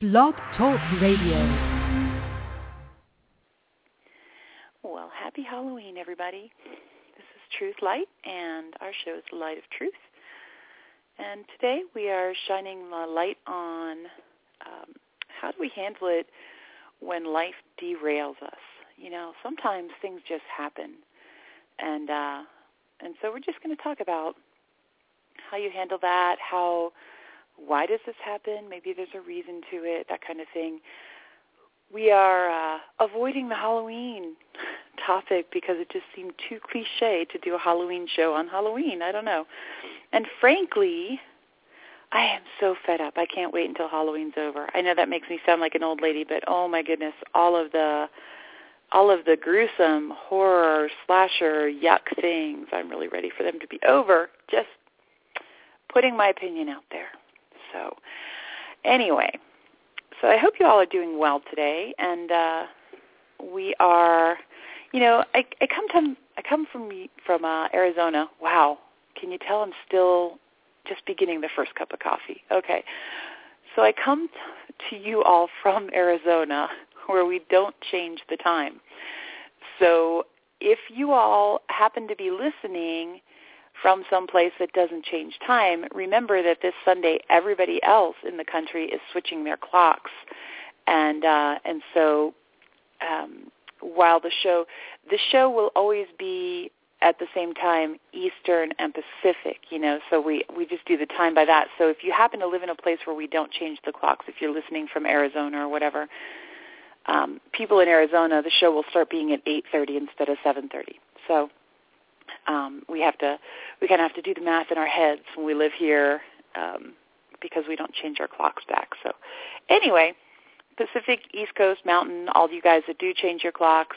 Blog Talk Radio. Well, happy Halloween, everybody. This is Truth Light, and our show is The Light of Truth. And today we are shining the light on um, how do we handle it when life derails us. You know, sometimes things just happen, and uh, and so we're just going to talk about how you handle that, how why does this happen? Maybe there's a reason to it, that kind of thing. We are uh, avoiding the Halloween topic because it just seemed too cliche to do a Halloween show on Halloween. I don't know. And frankly, I am so fed up. I can't wait until Halloween's over. I know that makes me sound like an old lady, but oh my goodness, all of the all of the gruesome horror slasher yuck things, I'm really ready for them to be over. Just putting my opinion out there. So anyway, so I hope you all are doing well today, and uh, we are, you know, I, I come to I come from from uh, Arizona. Wow, can you tell I'm still just beginning the first cup of coffee? Okay, so I come t- to you all from Arizona, where we don't change the time. So if you all happen to be listening from some place that doesn't change time, remember that this Sunday everybody else in the country is switching their clocks, and uh, and so um, while the show the show will always be at the same time Eastern and Pacific, you know, so we we just do the time by that. So if you happen to live in a place where we don't change the clocks, if you're listening from Arizona or whatever, um, people in Arizona, the show will start being at 8:30 instead of 7:30. So um, we have to we kind of have to do the math in our heads when we live here um, because we don't change our clocks back. So anyway, Pacific, East Coast, Mountain, all you guys that do change your clocks,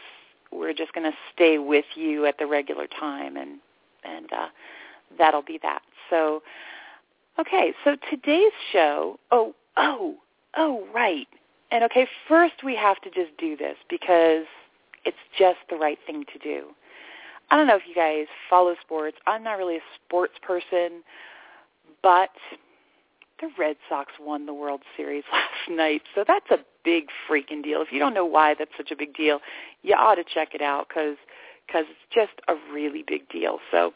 we're just going to stay with you at the regular time, and and uh, that'll be that. So okay, so today's show. Oh oh oh right. And okay, first we have to just do this because it's just the right thing to do. I don't know if you guys follow sports. I'm not really a sports person, but the Red Sox won the World Series last night, so that's a big freaking deal. If you don't know why that's such a big deal, you ought to check it out because because it's just a really big deal. So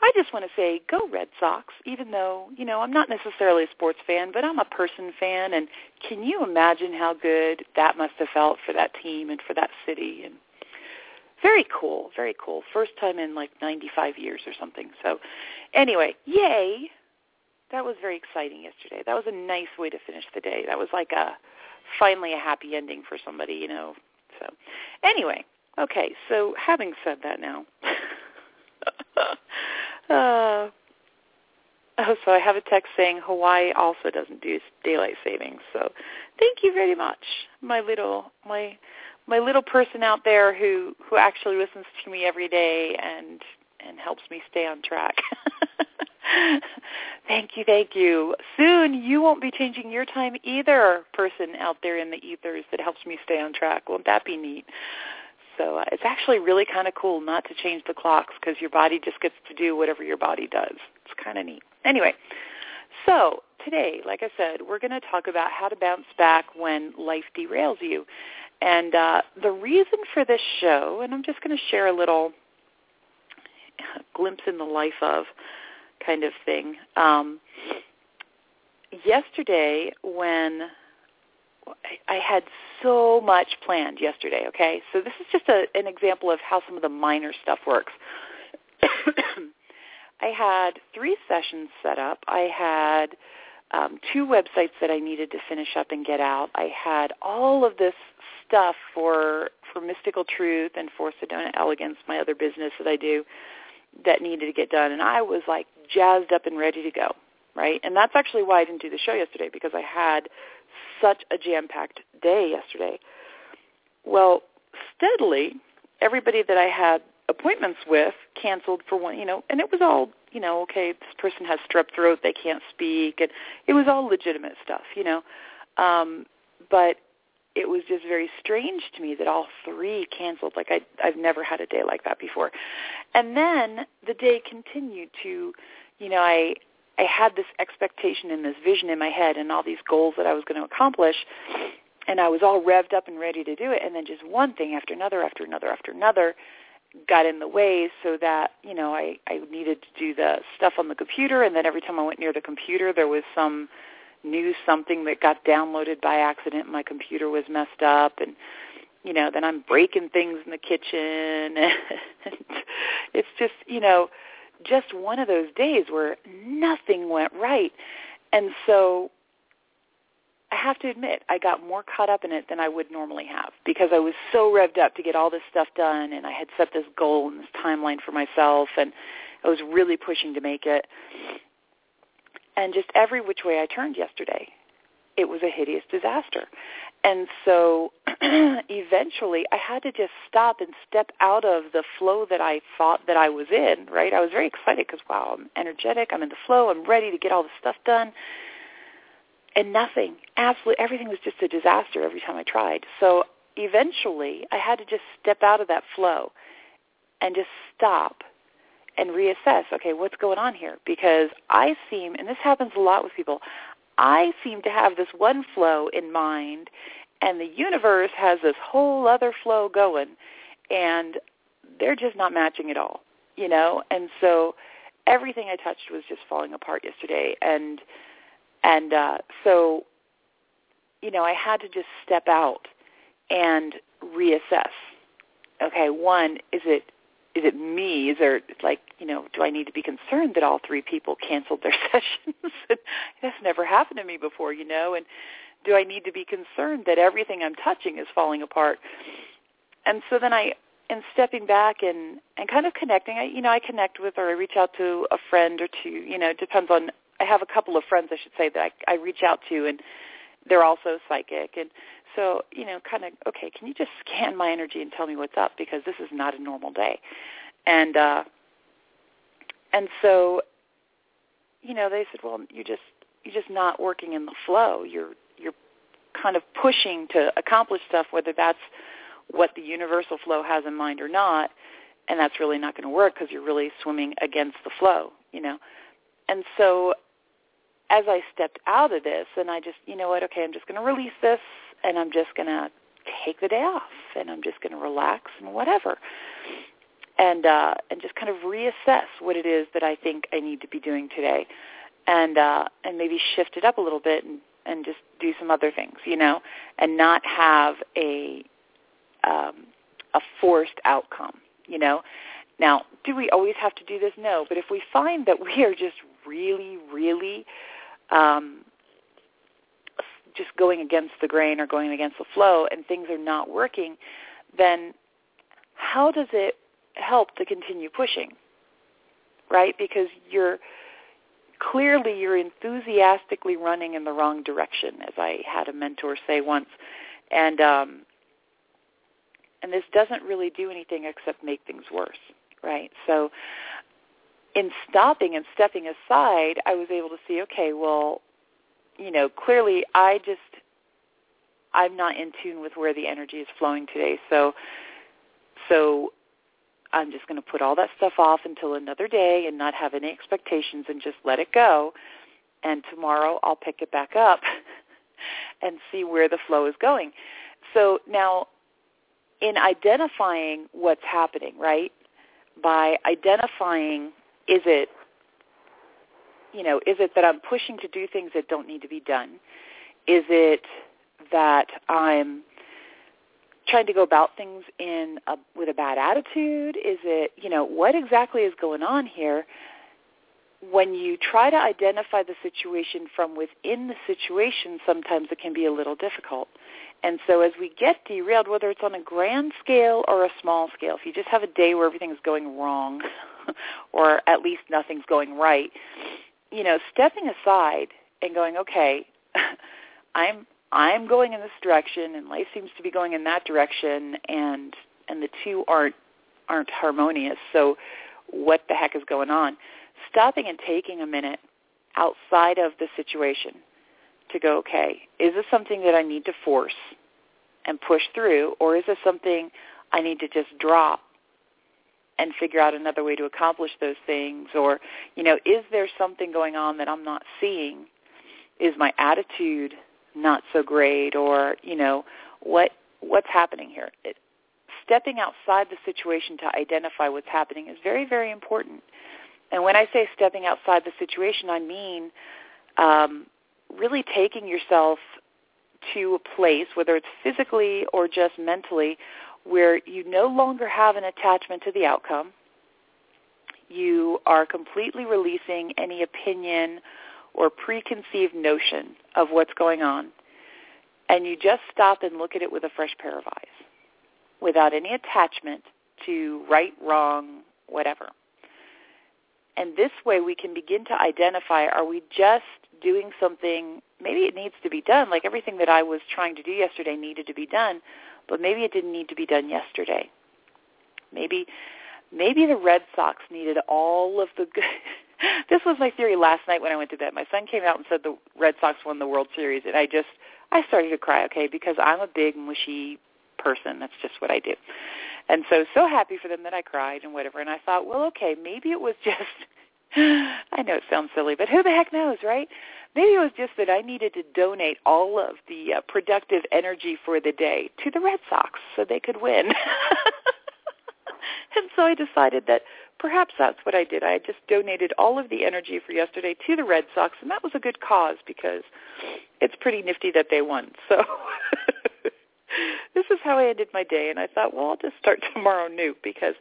I just want to say go Red Sox, even though, you know, I'm not necessarily a sports fan, but I'm a person fan and can you imagine how good that must have felt for that team and for that city and very cool, very cool. First time in like 95 years or something. So anyway, yay. That was very exciting yesterday. That was a nice way to finish the day. That was like a finally a happy ending for somebody, you know. So anyway, okay, so having said that now. uh, Oh, so I have a text saying Hawaii also doesn't do daylight savings. So thank you very much, my little my my little person out there who who actually listens to me every day and and helps me stay on track. thank you, thank you. Soon you won't be changing your time either, person out there in the ethers that helps me stay on track. Won't that be neat? So uh, it's actually really kind of cool not to change the clocks because your body just gets to do whatever your body does. It's kind of neat. Anyway, so today, like I said, we're going to talk about how to bounce back when life derails you. And uh, the reason for this show, and I'm just going to share a little glimpse in the life of kind of thing. Um, yesterday, when I had so much planned yesterday, okay? So this is just a, an example of how some of the minor stuff works. I had three sessions set up. I had um, two websites that I needed to finish up and get out. I had all of this stuff for for Mystical Truth and for Sedona Elegance, my other business that I do, that needed to get done, and I was like jazzed up and ready to go, right? And that's actually why I didn't do the show yesterday because I had such a jam-packed day yesterday. Well, steadily, everybody that I had appointments with canceled for one, you know, and it was all, you know, okay, this person has strep throat, they can't speak, and it was all legitimate stuff, you know. Um, but it was just very strange to me that all three canceled. Like I, I've never had a day like that before. And then the day continued to, you know, I, I had this expectation and this vision in my head and all these goals that I was going to accomplish and I was all revved up and ready to do it and then just one thing after another after another after another got in the way so that, you know, I, I needed to do the stuff on the computer and then every time I went near the computer there was some new something that got downloaded by accident my computer was messed up and you know, then I'm breaking things in the kitchen and it's just, you know, just one of those days where nothing went right. And so I have to admit, I got more caught up in it than I would normally have because I was so revved up to get all this stuff done and I had set this goal and this timeline for myself and I was really pushing to make it. And just every which way I turned yesterday, it was a hideous disaster. And so eventually I had to just stop and step out of the flow that I thought that I was in, right? I was very excited because, wow, I'm energetic, I'm in the flow, I'm ready to get all this stuff done and nothing, absolutely everything was just a disaster every time I tried. So eventually I had to just step out of that flow and just stop and reassess, okay, what's going on here? Because I seem, and this happens a lot with people, I seem to have this one flow in mind and the universe has this whole other flow going and they're just not matching at all, you know? And so everything I touched was just falling apart yesterday and and uh, so, you know, I had to just step out and reassess. Okay, one, is it is it me? Is there like, you know, do I need to be concerned that all three people canceled their sessions? That's never happened to me before, you know, and do I need to be concerned that everything I'm touching is falling apart? And so then I in stepping back and and kind of connecting, I you know, I connect with or I reach out to a friend or two, you know, it depends on I have a couple of friends, I should say, that I, I reach out to, and they're also psychic. And so, you know, kind of, okay, can you just scan my energy and tell me what's up because this is not a normal day. And uh, and so, you know, they said, well, you just you're just not working in the flow. You're you're kind of pushing to accomplish stuff, whether that's what the universal flow has in mind or not, and that's really not going to work because you're really swimming against the flow, you know. And so as I stepped out of this and I just, you know what, okay, I'm just going to release this and I'm just going to take the day off and I'm just going to relax and whatever. And uh and just kind of reassess what it is that I think I need to be doing today. And uh and maybe shift it up a little bit and and just do some other things, you know, and not have a um a forced outcome, you know. Now, do we always have to do this? No, but if we find that we are just really, really um, just going against the grain or going against the flow and things are not working, then how does it help to continue pushing? Right? Because you're clearly you're enthusiastically running in the wrong direction, as I had a mentor say once. And um and this doesn't really do anything except make things worse, right? So in stopping and stepping aside, I was able to see, okay, well, you know, clearly I just I'm not in tune with where the energy is flowing today. So so I'm just going to put all that stuff off until another day and not have any expectations and just let it go. And tomorrow I'll pick it back up and see where the flow is going. So now in identifying what's happening, right? By identifying is it you know, is it that I'm pushing to do things that don't need to be done? Is it that I'm trying to go about things in a, with a bad attitude? Is it, you know, what exactly is going on here? When you try to identify the situation from within the situation, sometimes it can be a little difficult. And so as we get derailed, whether it's on a grand scale or a small scale, if you just have a day where everything is going wrong, or at least nothing's going right, you know, stepping aside and going, okay, I'm I'm going in this direction and life seems to be going in that direction and and the two aren't aren't harmonious. So what the heck is going on? Stopping and taking a minute outside of the situation to go, okay, is this something that I need to force and push through or is this something I need to just drop and figure out another way to accomplish those things? Or you know is there something going on that i'm not seeing? Is my attitude not so great? Or you know what what's happening here? It, stepping outside the situation to identify what's happening is very very important. And when i say stepping outside the situation i mean um, really taking yourself to a place whether it's physically or just mentally where you no longer have an attachment to the outcome. You are completely releasing any opinion or preconceived notion of what's going on. And you just stop and look at it with a fresh pair of eyes without any attachment to right, wrong, whatever. And this way we can begin to identify, are we just doing something, maybe it needs to be done, like everything that I was trying to do yesterday needed to be done, but maybe it didn't need to be done yesterday. Maybe maybe the Red Sox needed all of the good this was my theory last night when I went to bed. My son came out and said the Red Sox won the World Series and I just I started to cry, okay, because I'm a big mushy person. That's just what I do. And so so happy for them that I cried and whatever and I thought, well, okay, maybe it was just I know it sounds silly, but who the heck knows, right? Maybe it was just that I needed to donate all of the uh, productive energy for the day to the Red Sox so they could win. and so I decided that perhaps that's what I did. I just donated all of the energy for yesterday to the Red Sox, and that was a good cause because it's pretty nifty that they won. So this is how I ended my day, and I thought, well, I'll just start tomorrow new because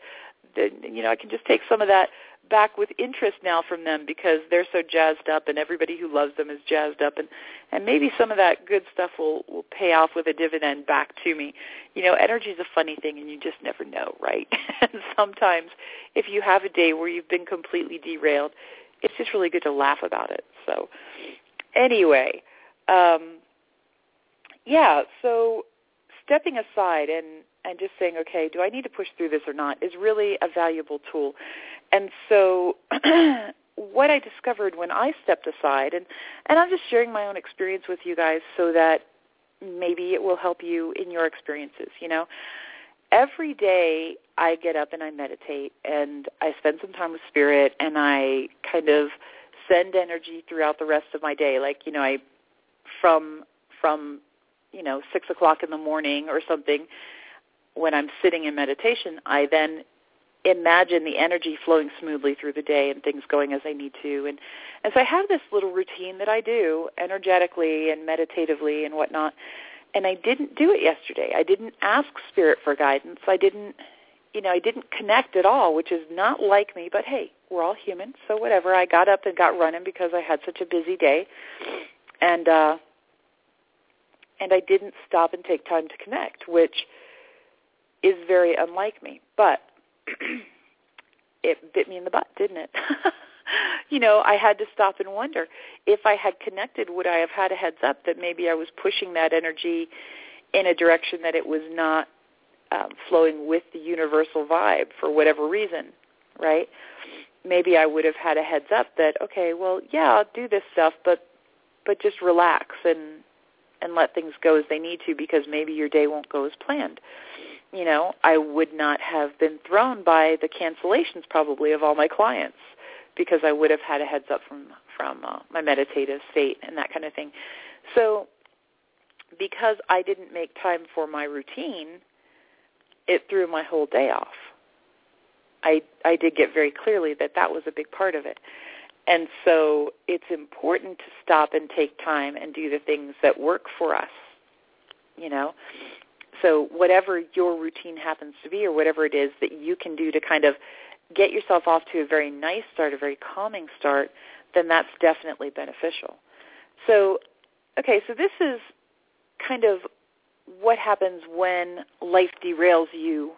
then you know I can just take some of that back with interest now from them because they're so jazzed up and everybody who loves them is jazzed up. And and maybe some of that good stuff will will pay off with a dividend back to me. You know energy is a funny thing and you just never know right? And sometimes if you have a day where you've been completely derailed it's just really good to laugh about it. So anyway um yeah so stepping aside and and just saying, okay, do I need to push through this or not, is really a valuable tool. And so what I discovered when I stepped aside, and, and I'm just sharing my own experience with you guys so that maybe it will help you in your experiences, you know. Every day I get up and I meditate and I spend some time with spirit and I kind of send energy throughout the rest of my day. Like, you know, I from from, you know, six o'clock in the morning or something, when I'm sitting in meditation, I then imagine the energy flowing smoothly through the day and things going as I need to. And, and so I have this little routine that I do energetically and meditatively and whatnot. And I didn't do it yesterday. I didn't ask spirit for guidance. I didn't, you know, I didn't connect at all, which is not like me. But hey, we're all human, so whatever. I got up and got running because I had such a busy day, and uh, and I didn't stop and take time to connect, which is very unlike me. But it bit me in the butt, didn't it? you know, I had to stop and wonder if I had connected, would I have had a heads up that maybe I was pushing that energy in a direction that it was not um, flowing with the universal vibe for whatever reason, right? Maybe I would have had a heads up that okay, well, yeah, I'll do this stuff, but but just relax and and let things go as they need to because maybe your day won't go as planned you know, I would not have been thrown by the cancellations probably of all my clients because I would have had a heads up from from uh, my meditative state and that kind of thing. So because I didn't make time for my routine, it threw my whole day off. I I did get very clearly that that was a big part of it. And so it's important to stop and take time and do the things that work for us. You know, so whatever your routine happens to be or whatever it is that you can do to kind of get yourself off to a very nice start, a very calming start, then that's definitely beneficial. So, okay, so this is kind of what happens when life derails you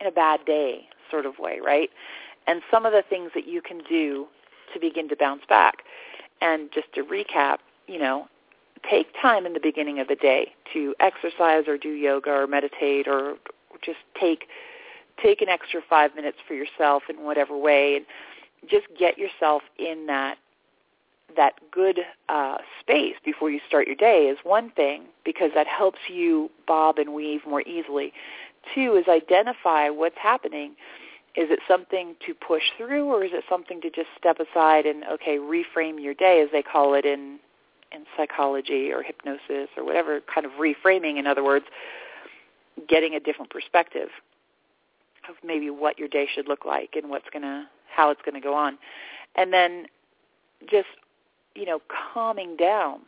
in a bad day sort of way, right? And some of the things that you can do to begin to bounce back. And just to recap, you know, take time in the beginning of the day to exercise or do yoga or meditate or just take take an extra five minutes for yourself in whatever way and just get yourself in that that good uh, space before you start your day is one thing because that helps you bob and weave more easily. Two is identify what's happening Is it something to push through, or is it something to just step aside and okay, reframe your day, as they call it in in psychology or hypnosis or whatever kind of reframing? In other words, getting a different perspective of maybe what your day should look like and what's gonna how it's gonna go on, and then just you know calming down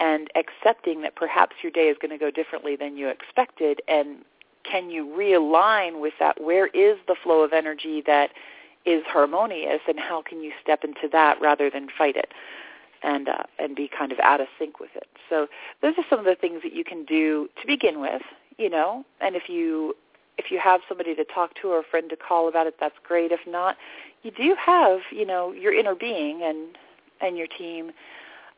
and accepting that perhaps your day is going to go differently than you expected and can you realign with that? Where is the flow of energy that is harmonious and how can you step into that rather than fight it and uh, and be kind of out of sync with it? So those are some of the things that you can do to begin with you know? And if you if you have somebody to talk to or a friend to call about it that's great. If not you do have you know your inner being and and your team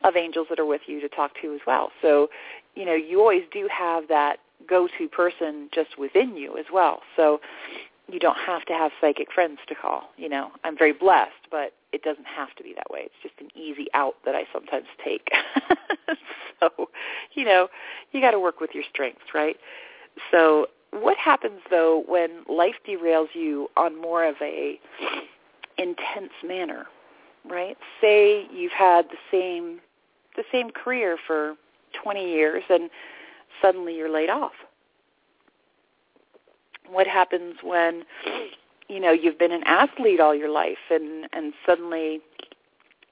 of angels that are with you to talk to as well. So, you know, you always do have that go-to person just within you as well. So you don't have to have psychic friends to call. You know, I'm very blessed, but it doesn't have to be that way. It's just an easy out that I sometimes take. so, you know, you got to work with your strengths, right? So, what happens though when life derails you on more of a intense manner, right? Say you've had the same the same career for 20 years and suddenly you're laid off? What happens when you know you've been an athlete all your life and and suddenly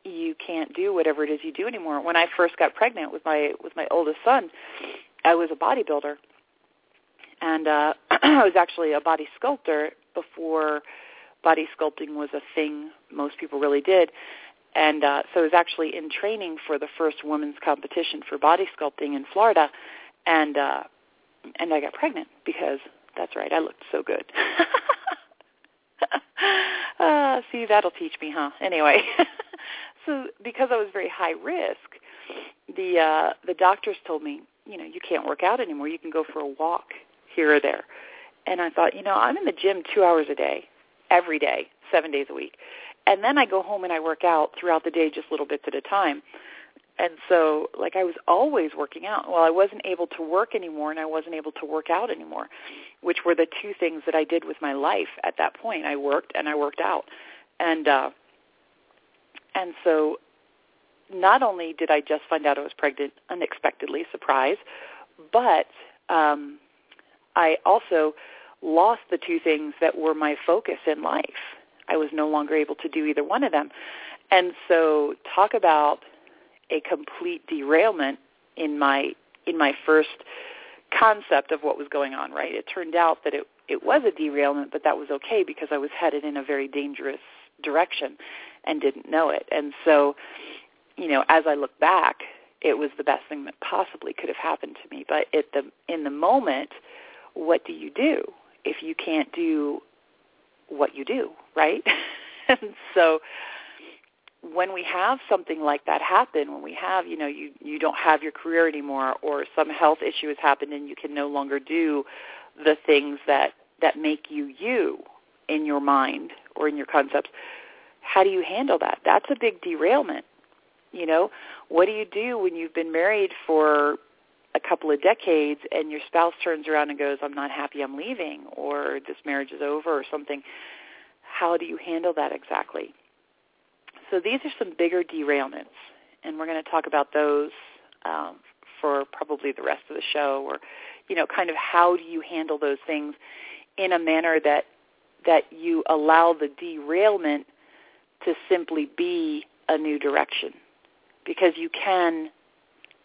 you can't do whatever it is you do anymore? When I first got pregnant with my with my oldest son, I was a bodybuilder. And uh I was actually a body sculptor before body sculpting was a thing most people really did and uh, so I was actually in training for the first women's competition for body sculpting in Florida, and uh, and I got pregnant because that's right, I looked so good. uh, see, that'll teach me, huh? Anyway, so because I was very high risk, the uh, the doctors told me, you know, you can't work out anymore. You can go for a walk here or there. And I thought, you know, I'm in the gym two hours a day, every day, seven days a week and then I go home and I work out throughout the day just little bits at a time. And so like I was always working out. Well, I wasn't able to work anymore and I wasn't able to work out anymore, which were the two things that I did with my life at that point. I worked and I worked out. And uh and so not only did I just find out I was pregnant unexpectedly, surprise, but um I also lost the two things that were my focus in life I was no longer able to do either one of them. And so talk about a complete derailment in my in my first concept of what was going on, right? It turned out that it it was a derailment, but that was okay because I was headed in a very dangerous direction and didn't know it. And so, you know, as I look back, it was the best thing that possibly could have happened to me. But at the in the moment, what do you do if you can't do what you do, right? and so when we have something like that happen, when we have, you know, you, you don't have your career anymore or some health issue has happened and you can no longer do the things that, that make you you in your mind or in your concepts, how do you handle that? That's a big derailment. You know, what do you do when you've been married for a couple of decades and your spouse turns around and goes, I'm not happy, I'm leaving, or this marriage is over or something, how do you handle that exactly? So these are some bigger derailments, and we're going to talk about those um, for probably the rest of the show, or you know, kind of how do you handle those things in a manner that that you allow the derailment to simply be a new direction, because you can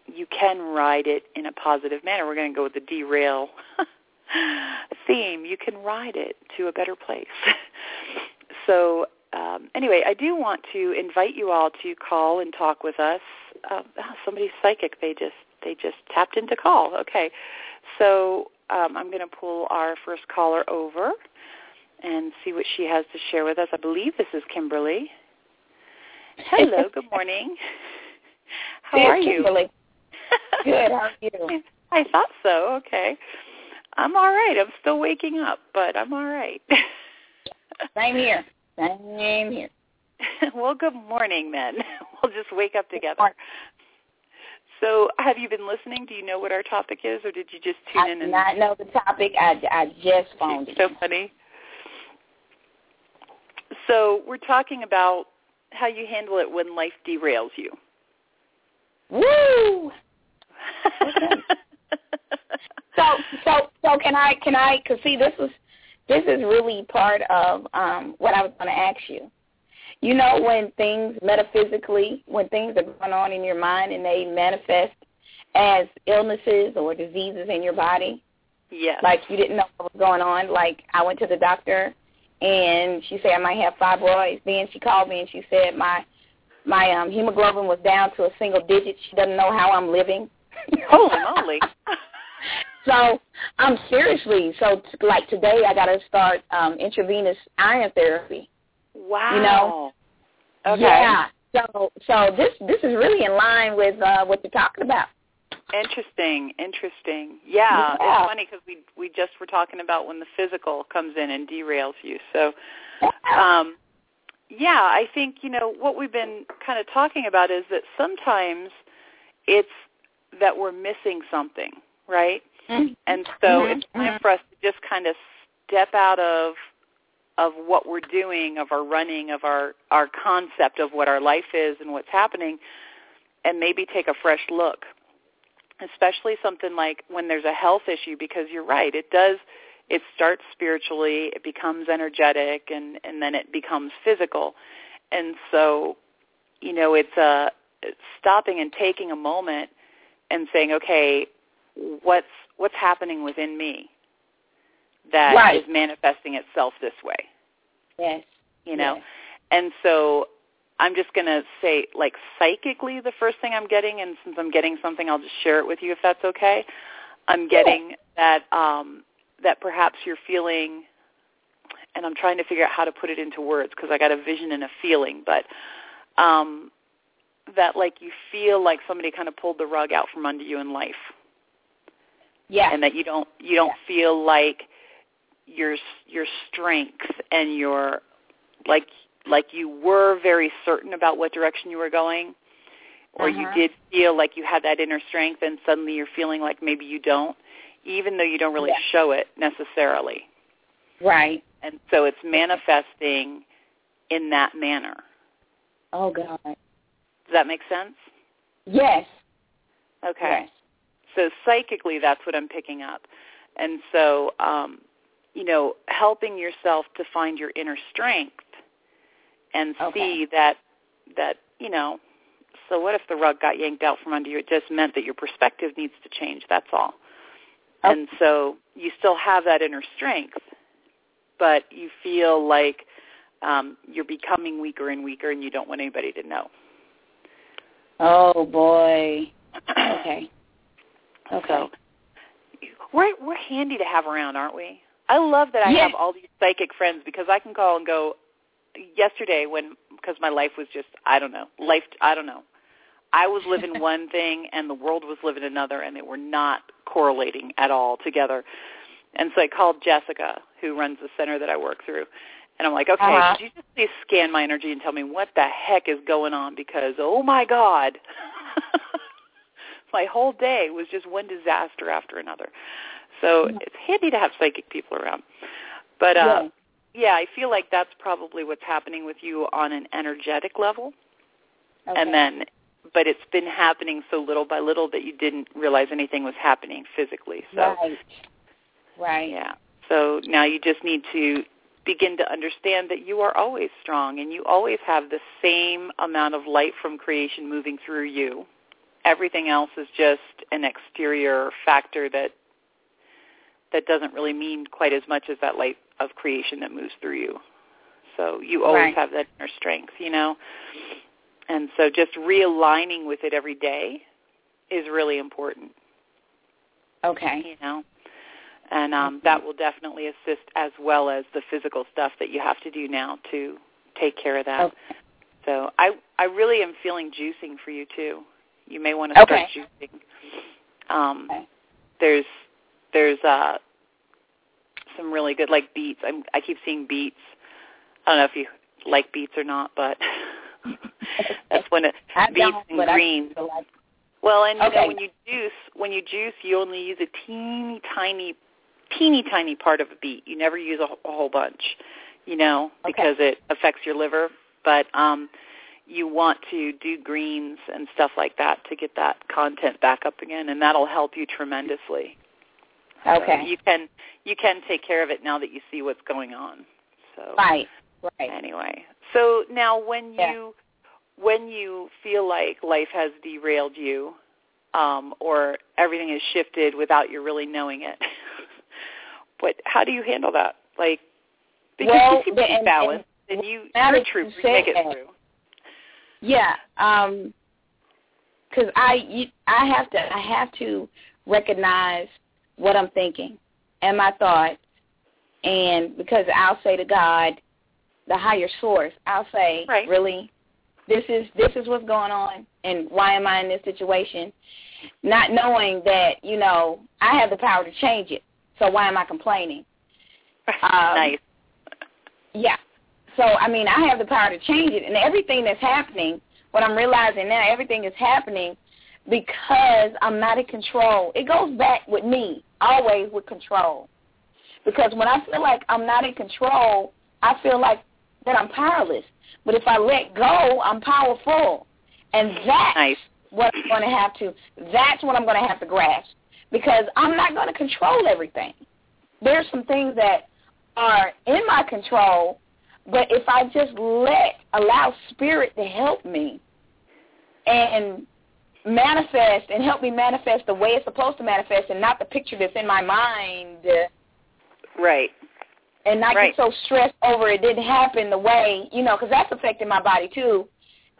you can ride it in a positive manner. We're going to go with the derail theme. You can ride it to a better place. so um, anyway, I do want to invite you all to call and talk with us. Uh, oh, somebody's psychic. They just they just tapped into call. Okay, so um, I'm going to pull our first caller over and see what she has to share with us. I believe this is Kimberly. Hello. good morning. How hey, are you? Kimberly. Good. How are you? I thought so. Okay. I'm all right. I'm still waking up, but I'm all right. Same here. Same here. well, good morning then. We'll just wake up together. So, have you been listening? Do you know what our topic is, or did you just tune I in? do and not know the topic. I, I just phoned So funny. So we're talking about how you handle it when life derails you. Woo! so so so can I can I cuz see this was this is really part of um what I was going to ask you. You know when things metaphysically, when things are going on in your mind and they manifest as illnesses or diseases in your body? Yes. Like you didn't know what was going on. Like I went to the doctor and she said I might have fibroids. Then she called me and she said my my um hemoglobin was down to a single digit. She doesn't know how I'm living. Holy moly. so um seriously, so t- like today I got to start um intravenous iron therapy. Wow. You know? Okay. Yeah. So so this this is really in line with uh what you're talking about. Interesting, interesting. Yeah, Yeah. it's funny because we we just were talking about when the physical comes in and derails you. So, um, yeah, I think you know what we've been kind of talking about is that sometimes it's that we're missing something, right? Mhm. And so Mhm, it's time for us to just kind of step out of of what we're doing, of our running, of our our concept of what our life is and what's happening, and maybe take a fresh look. Especially something like when there's a health issue, because you're right, it does. It starts spiritually, it becomes energetic, and and then it becomes physical. And so, you know, it's a it's stopping and taking a moment and saying, okay, what's what's happening within me that is Right. manifesting itself this way Yes. you know Yes. and so i'm just going to say like psychically the first thing i'm getting and since i'm getting something i'll just share it with you if that's okay i'm getting that um that perhaps you're feeling and i'm trying to figure out how to put it into words because i got a vision and a feeling but um that like you feel like somebody kind of pulled the rug out from under you in life Yeah. and that you don't you don't feel like your your strength and your like like you were very certain about what direction you were going or you Uh-huh. did feel like you had that inner strength and suddenly you're feeling like maybe you don't even though you don't really show it necessarily right. and so it's manifesting in that manner Oh God. does that make sense Yes. okay Yes. So psychically that's what i'm picking up and so um you know helping yourself to find your inner strength and Okay. see that that you know so what if the rug got yanked out from under you it just meant that your perspective needs to change that's all Oh. and so you still have that inner strength but you feel like um you're becoming weaker and weaker and you don't want anybody to know Oh boy. Okay. Okay. So we're we're handy to have around, aren't we? I love that I Yes. have all these psychic friends because I can call and go. Yesterday, when because my life was just I don't know life I don't know. I was living one thing and the world was living another, and they were not correlating at all together. And so I called Jessica, who runs the center that I work through, and I'm like, okay, Uh-huh. could you just please scan my energy and tell me what the heck is going on? Because oh my God, my whole day was just one disaster after another. So Yeah. it's handy to have psychic people around. But uh Yeah. yeah, I feel like that's probably what's happening with you on an energetic level. Okay. And then but it's been happening so little by little that you didn't realize anything was happening physically. So Right. Right. yeah. So now you just need to begin to understand that you are always strong and you always have the same amount of light from creation moving through you. Everything else is just an exterior factor that that doesn't really mean quite as much as that light of creation that moves through you. So you always Right. have that inner strength, you know. And so just realigning with it every day is really important Okay. you know and um that will definitely assist as well as the physical stuff that you have to do now to take care of that Okay. so i i really am feeling juicing for you too you may want to start Okay. juicing um Okay. there's there's uh some really good like beets i'm i keep seeing beets i don't know if you like beets or not but that's when it I beets and greens like well, and you know when you juice, when you juice, you only use a teeny tiny, teeny tiny part of a beet. You never use a, a whole bunch. you know, Okay. because it affects your liver. But um, you want to do greens and stuff like that to get that content back up again, and that'll help you tremendously. So Okay. you can you can take care of it now that you see what's going on. So Right. Right. anyway, so now when Yeah. you when you feel like life has derailed you, um, or everything has shifted without you really knowing it, what how do you handle that? Like because Well, you the- to be and- and, you you're a trooper, you make it through. Yeah, um, because I you, I have to I have to recognize what I'm thinking and my thoughts, and because I'll say to God, the higher source, I'll say, Right. really, this is this is what's going on, and why am I in this situation? Not knowing that you know I have the power to change it, so why am I complaining? Um, nice. Yeah. So I mean, I have the power to change it, and everything that's happening, what I'm realizing now, everything is happening because I'm not in control. It goes back with me always with control, because when I feel like I'm not in control, I feel like that I'm powerless. But if I let go, I'm powerful, and that's Nice. what I'm going to have to. That's what I'm going to have to grasp because I'm not going to control everything. There's some things that are in my control, but if I just let allow spirit to help me and manifest and help me manifest the way it's supposed to manifest and not the picture that's in my mind Right. and not Right. get so stressed over it didn't happen the way, you know, because that's affecting my body too.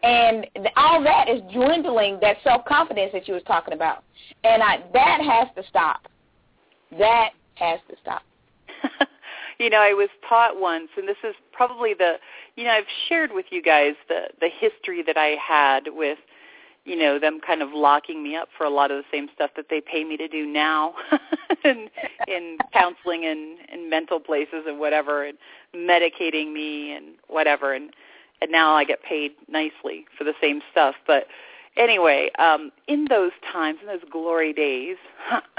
And all that is dwindling that self-confidence that you was talking about. And I, that has to stop. That has to stop. You know, I was taught once, and this is probably the, you know, I've shared with you guys the the history that I had with, you know, them kind of locking me up for a lot of the same stuff that they pay me to do now, in in counseling and in mental places and whatever, and medicating me and whatever, and and now I get paid nicely for the same stuff, but. Anyway, um, in those times, in those glory days,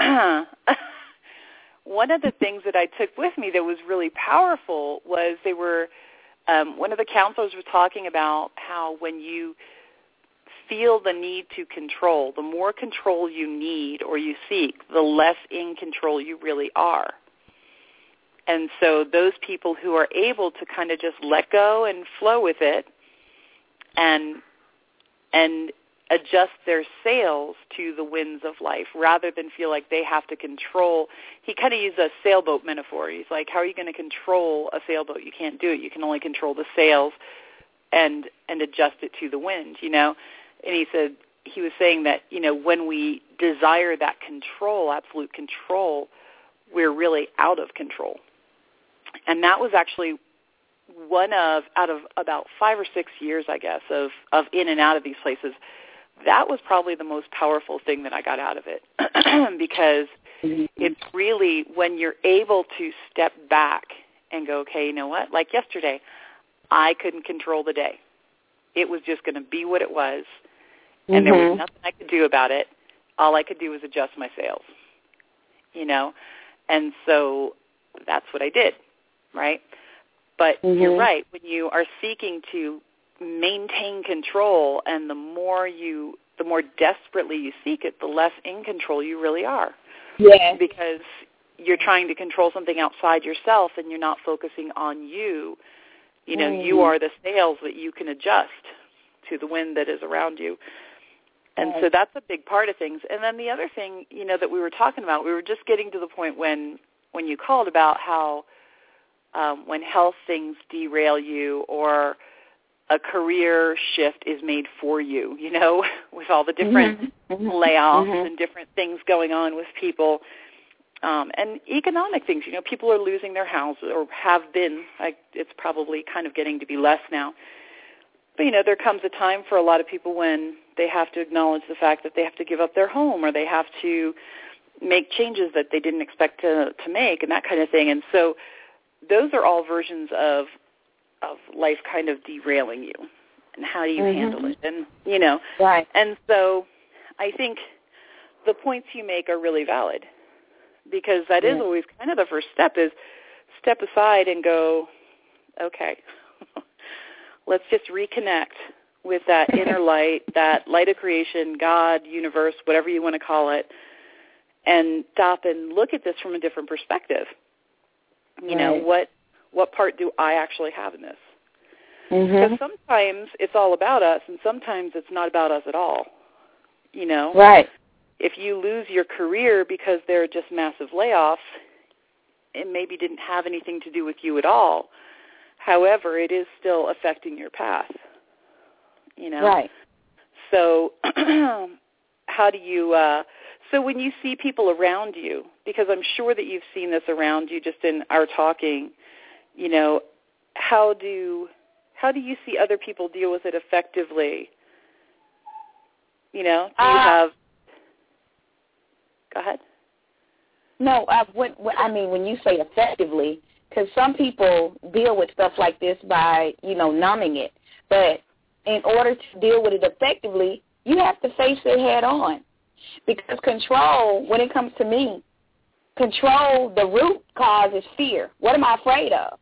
one of the things that I took with me that was really powerful was they were um, one of the counselors was talking about how when you feel the need to control, the more control you need or you seek, the less in control you really are. And so those people who are able to kind of just let go and flow with it and and adjust their sails to the winds of life rather than feel like they have to control. He kind of used a sailboat metaphor. He's like, how are you going to control a sailboat? You can't do it. You can only control the sails and and adjust it to the wind, you know. And he said he was saying that, you know, when we desire that control, absolute control, we're really out of control. And that was actually one of out of about 5 or 6 years, I guess, of of in and out of these places that was probably the most powerful thing that I got out of it because it's really when you're able to step back and go, okay, you know what? Like yesterday, I couldn't control the day. It was just going to be what it was, and there was Mhm. nothing I could do about it. All I could do was adjust my sails, you know, and so that's what I did, right? But you're Mhm. right when you are seeking to maintain control and the more you the more desperately you seek it the less in control you really are. Yeah. because you're trying to control something outside yourself and you're not focusing on you. You know you Mhm. are the sails that you can adjust to the wind that is around you. And so that's a big part of things. And then the other thing you know that we were talking about we were just getting to the point when when you called about how um, when health things derail you or a career shift is made for you, you know, with all the different Mhm. Mhm. layoffs Mhm. and different things going on with people. Um, and economic things, you know, people are losing their houses or have been. Like it's probably kind of getting to be less now. But you know, there comes a time for a lot of people when they have to acknowledge the fact that they have to give up their home or they have to make changes that they didn't expect to to make and that kind of thing. And so those are all versions of of life kind of derailing you and how do you Mhm. handle it and you know Right. and so i think the points you make are really valid because that is Yeah. always kind of the first step is step aside and go Okay. Let's just reconnect with that inner light, that light of creation, God, universe, whatever you want to call it, and stop and look at this from a different perspective. You right. know, what what part do I actually have in this? Mm-hmm. Because sometimes it's all about us, and sometimes it's not about us at all. You know, right? If you lose your career because there are just massive layoffs, it maybe didn't have anything to do with you at all. However, it is still affecting your path. You know, right? So, how do you? uh So when you see people around you, because I'm sure that you've seen this around you just in our talking, you know, how do how do you see other people deal with it effectively? You know, do you Uh, have? Go ahead. No, I, when, when, I mean when you say effectively, because some people deal with stuff like this by you know numbing it, but in order to deal with it effectively, you have to face it head on. Because control, when it comes to me, control the root cause is fear. What am I afraid of?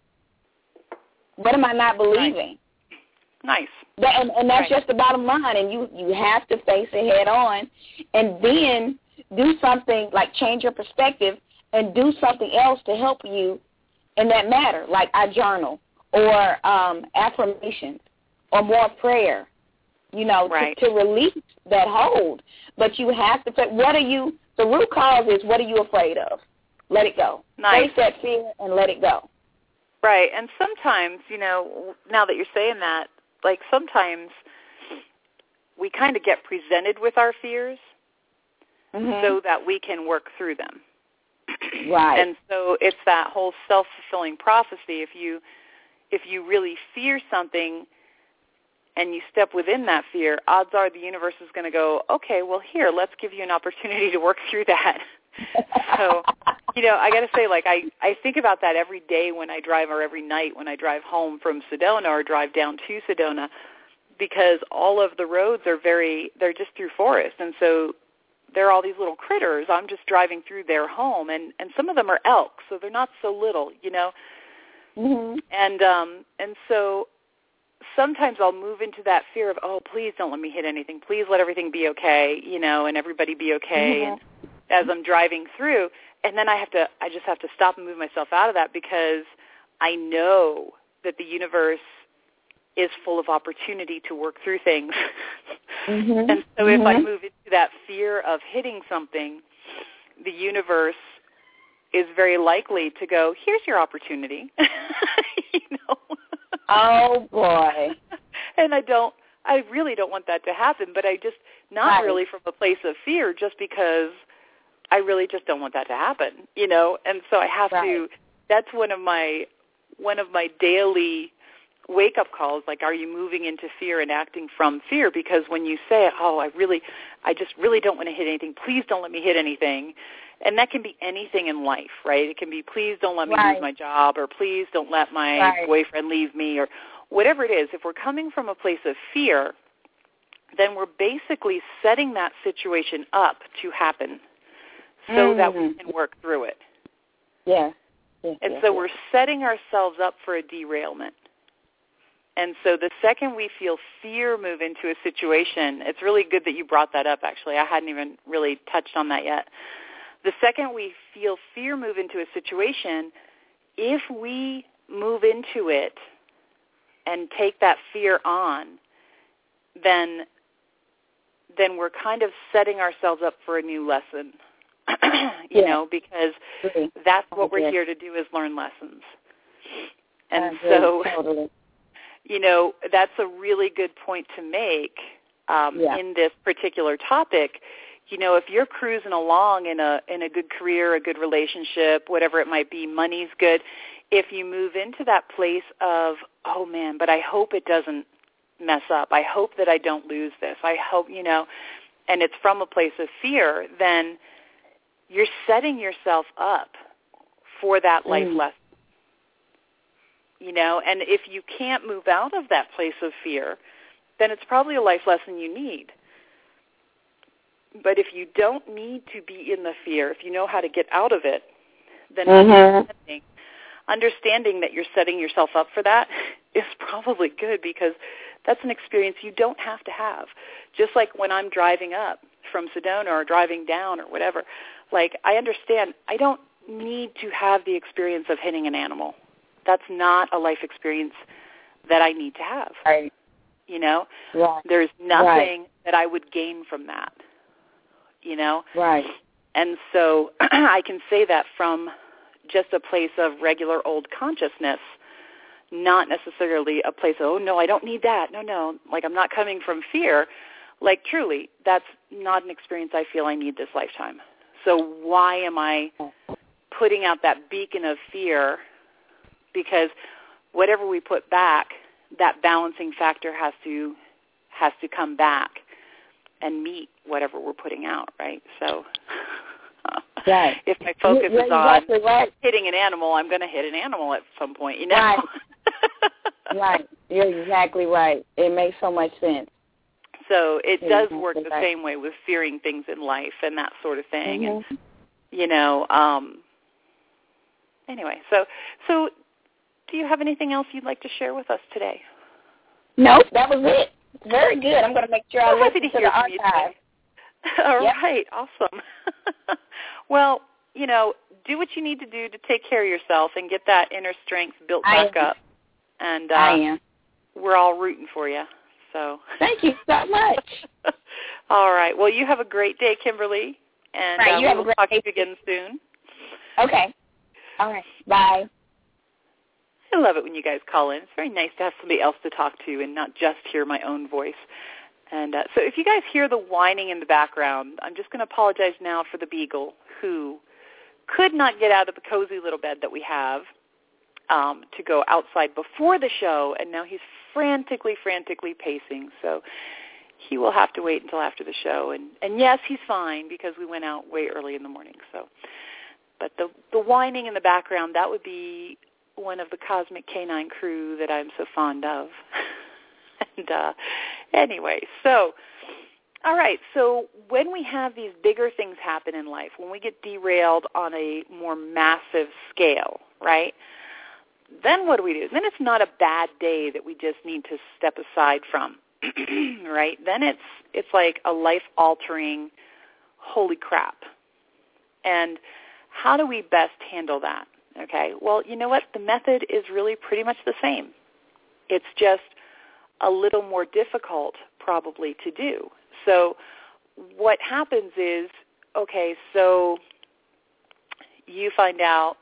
What am I not believing? Nice. That, and, and that's Right. just the bottom line. And you you have to face it head on, and then do something like change your perspective and do something else to help you in that matter. Like I journal or um, affirmations or more prayer. You know, Right. to, to release that hold. But you have to. What are you? The root cause is what are you afraid of? Let it go. Nice. Face that fear and let it go. Right. And sometimes, you know, now that you're saying that, like sometimes we kind of get presented with our fears Mhm. so that we can work through them. Right. And so it's that whole self-fulfilling prophecy. If you if you really fear something and you step within that fear, odds are the universe is going to go, "Okay, well here, let's give you an opportunity to work through that." so, you know, I got to say like I I think about that every day when I drive or every night when I drive home from Sedona or drive down to Sedona because all of the roads are very they're just through forest and so there are all these little critters. I'm just driving through their home, and and some of them are elk, so they're not so little, you know. Mhm. And um and so sometimes I'll move into that fear of, oh, please don't let me hit anything. Please let everything be okay, you know, and everybody be okay. Mhm. And as I'm driving through, and then I have to, I just have to stop and move myself out of that because I know that the universe is full of opportunity to work through things. Mhm. And so if I Mhm. move into that fear of hitting something, the universe is very likely to go, here's your opportunity. you know? Oh boy. and I don't I really don't want that to happen, but I just not Right. really from a place of fear just because I really just don't want that to happen, you know? And so I have to that's one of my one of my daily wake up calls like are you moving into fear and acting from fear because when you say oh i really i just really don't want to hit anything please don't let me hit anything and that can be anything in life right it can be please don't let me Right. lose my job or please don't let my Right. boyfriend leave me or whatever it is if we're coming from a place of fear then we're basically setting that situation up to happen so that we Mhm. can work through it Yeah. yeah and yeah, so yeah. we're setting ourselves up for a derailment. And so the second we feel fear move into a situation, it's really good that you brought that up actually. I hadn't even really touched on that yet. The second we feel fear move into a situation, if we move into it and take that fear on, then then we're kind of setting ourselves up for a new lesson. you Yeah. know, because Agree. that's what we're here to do is learn lessons. And so, totally. you know, that's a really good point to make um, Yeah. in this particular topic. You know, if you're cruising along in a in a good career, a good relationship, whatever it might be, money's good. If you move into that place of, oh man, but I hope it doesn't mess up. I hope that I don't lose this. I hope, you know, and it's from a place of fear, then you're setting yourself up for that life Mm. lesson. You know, and if you can't move out of that place of fear, then it's probably a life lesson you need. But if you don't need to be in the fear, if you know how to get out of it, then Mhm. understanding, understanding that you're setting yourself up for that is probably good because that's an experience you don't have to have. Just like when I'm driving up from Sedona or driving down or whatever, like I understand I don't need to have the experience of hitting an animal. That's not a life experience that I need to have. Right. You know? Right. There's nothing Right. that I would gain from that. You know? Right. And so I can say that from just a place of regular old consciousness, not necessarily a place of, oh, no, I don't need that. No, no. Like I'm not coming from fear. Like truly, that's not an experience I feel I need this lifetime. So why am I putting out that beacon of fear? Because whatever we put back, that balancing factor has to has to come back and meet whatever we're putting out, right? So Right. if my focus You're is on right. hitting an animal, I'm going to hit an animal at some point, you know. Right. Right. You're exactly right. It makes so much sense. So it does work the same way with fearing things in life and that sort of thing. And Mhm. you know, um anyway, so so do you have anything else you'd like to share with us today? Nope, that was it. Very good. I'm going to make sure I I'm listen to to the archive. All Yep. right, awesome. well, you know, do what you need to do to take care of yourself and get that inner strength built back up. And uh, I am. we're all rooting for you. So Thank you so much. all right. Well, you have a great day, Kimberly, and right, uh, you have we'll great talk day, to you again soon. Okay. All right. Bye. I love it when you guys call in. It's very nice to have somebody else to talk to and not just hear my own voice. And uh, so if you guys hear the whining in the background, I'm just going to apologize now for the beagle who could not get out of the cozy little bed that we have um, to go outside before the show, and now he's frantically, frantically pacing. So he will have to wait until after the show. And, and yes, he's fine because we went out way early in the morning. So, but the the whining in the background that would be one of the cosmic canine crew that I'm so fond of. and uh, anyway, so all right, so when we have these bigger things happen in life, when we get derailed on a more massive scale, right? Then what do we do? Then it's not a bad day that we just need to step aside from, right? Then it's it's like a life altering holy crap. And how do we best handle that? Okay. Well, you know what? The method is really pretty much the same. It's just a little more difficult probably to do. So what happens is, okay, so you find out,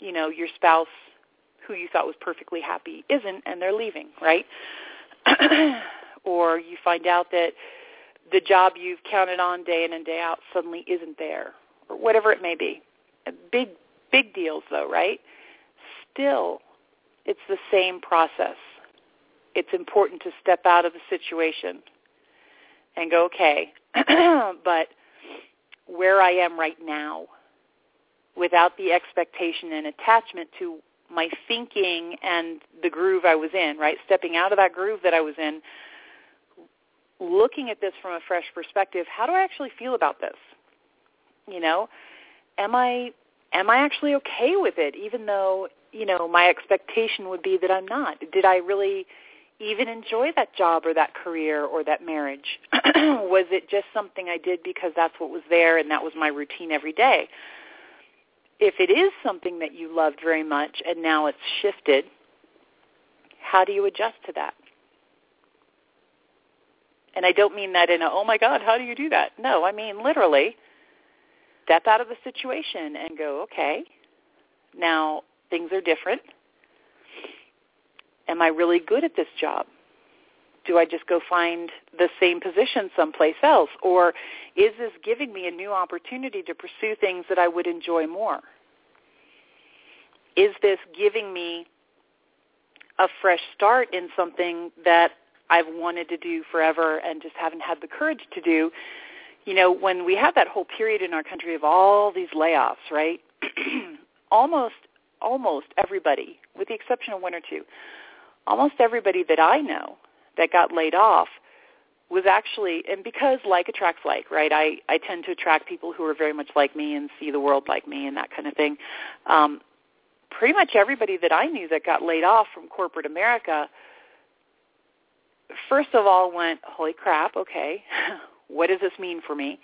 you know, your spouse who you thought was perfectly happy isn't and they're leaving, right? or you find out that the job you've counted on day in and day out suddenly isn't there or whatever it may be. Big big deals though, right? Still, it's the same process. It's important to step out of the situation and go, okay, but where I am right now, without the expectation and attachment to my thinking and the groove I was in, right? Stepping out of that groove that I was in, looking at this from a fresh perspective, how do I actually feel about this? You know, am I am I actually okay with it even though, you know, my expectation would be that I'm not? Did I really even enjoy that job or that career or that marriage? was it just something I did because that's what was there and that was my routine every day? If it is something that you loved very much and now it's shifted, how do you adjust to that? And I don't mean that in a, oh my God, how do you do that? No, I mean literally step out of the situation and go, okay, now things are different. Am I really good at this job? Do I just go find the same position someplace else? Or is this giving me a new opportunity to pursue things that I would enjoy more? Is this giving me a fresh start in something that I've wanted to do forever and just haven't had the courage to do? You know, when we have that whole period in our country of all these layoffs, right? almost almost everybody, with the exception of one or two, almost everybody that I know that got laid off was actually, and because like attracts like, right? I, I tend to attract people who are very much like me and see the world like me and that kind of thing. Um, pretty much everybody that I knew that got laid off from corporate America first of all went, holy crap, okay, what does this mean for me?